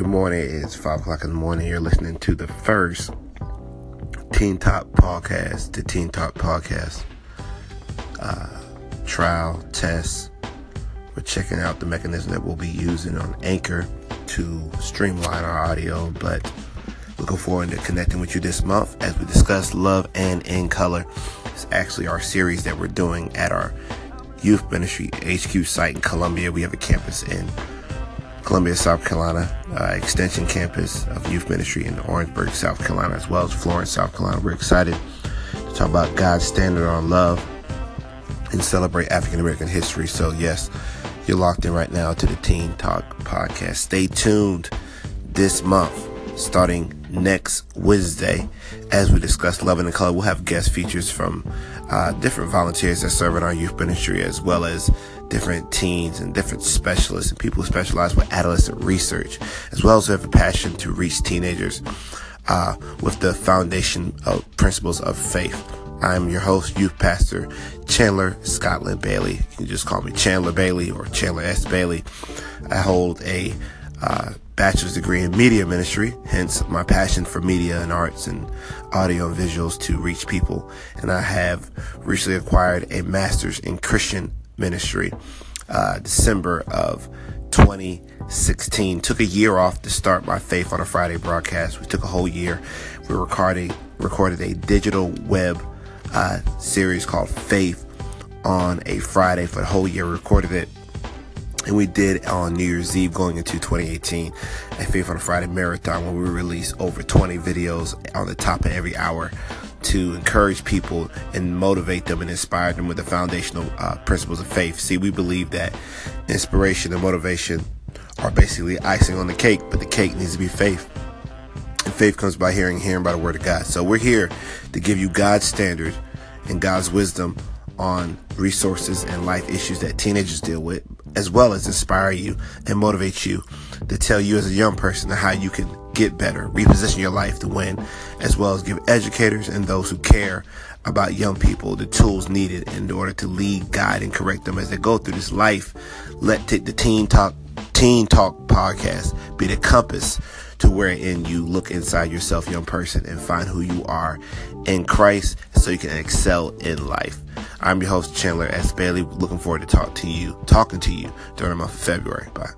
Good morning. It's 5 o'clock in the morning. You're listening to the first Teen Talk podcast, the Teen Talk podcast uh, trial test. We're checking out the mechanism that we'll be using on Anchor to streamline our audio, but looking forward to connecting with you this month as we discuss Love and in Color. It's actually our series that we're doing at our youth ministry HQ site in Columbia. We have a campus in Columbia, South Carolina, uh, extension campus of youth ministry in Orangeburg, South Carolina, as well as Florence, South Carolina. We're excited to talk about God's standard on love and celebrate African American history. So, yes, you're locked in right now to the Teen Talk podcast. Stay tuned this month, starting next Wednesday, as we discuss Love and the Color. We'll have guest features from uh, different volunteers that serve in our youth ministry, as well as different teens and different specialists and people who specialize with adolescent research, as well as who have a passion to reach teenagers uh, with the foundation of principles of faith. I'm your host, youth pastor Chandler Scotland Bailey. You can just call me Chandler Bailey or Chandler S. Bailey. I hold a uh, bachelor's degree in media ministry, hence my passion for media and arts and audio and visuals to reach people. And I have recently acquired a master's in Christian ministry, uh, December of 2016. Took a year off to start my Faith on a Friday broadcast. We took a whole year. We recorded recorded a digital web uh, series called Faith on a Friday for the whole year. recorded it and we did on New Year's Eve going into 2018 a Faith on Friday marathon where we released over 20 videos on the top of every hour to encourage people and motivate them and inspire them with the foundational uh, principles of faith. See, we believe that inspiration and motivation are basically icing on the cake, but the cake needs to be faith. And faith comes by hearing, hearing by the word of God. So we're here to give you God's standard and God's wisdom on resources and life issues that teenagers deal with, as well as inspire you and motivate you to tell you as a young person how you can get better, reposition your life to win, as well as give educators and those who care about young people the tools needed in order to lead, guide, and correct them as they go through this life. Let t- the Teen Talk Teen Talk podcast be the compass to wherein you look inside yourself, young person, and find who you are in Christ so you can excel in life. I'm your host, Chandler S. Bailey. Looking forward to talk to you, talking to you during the month of February. Bye.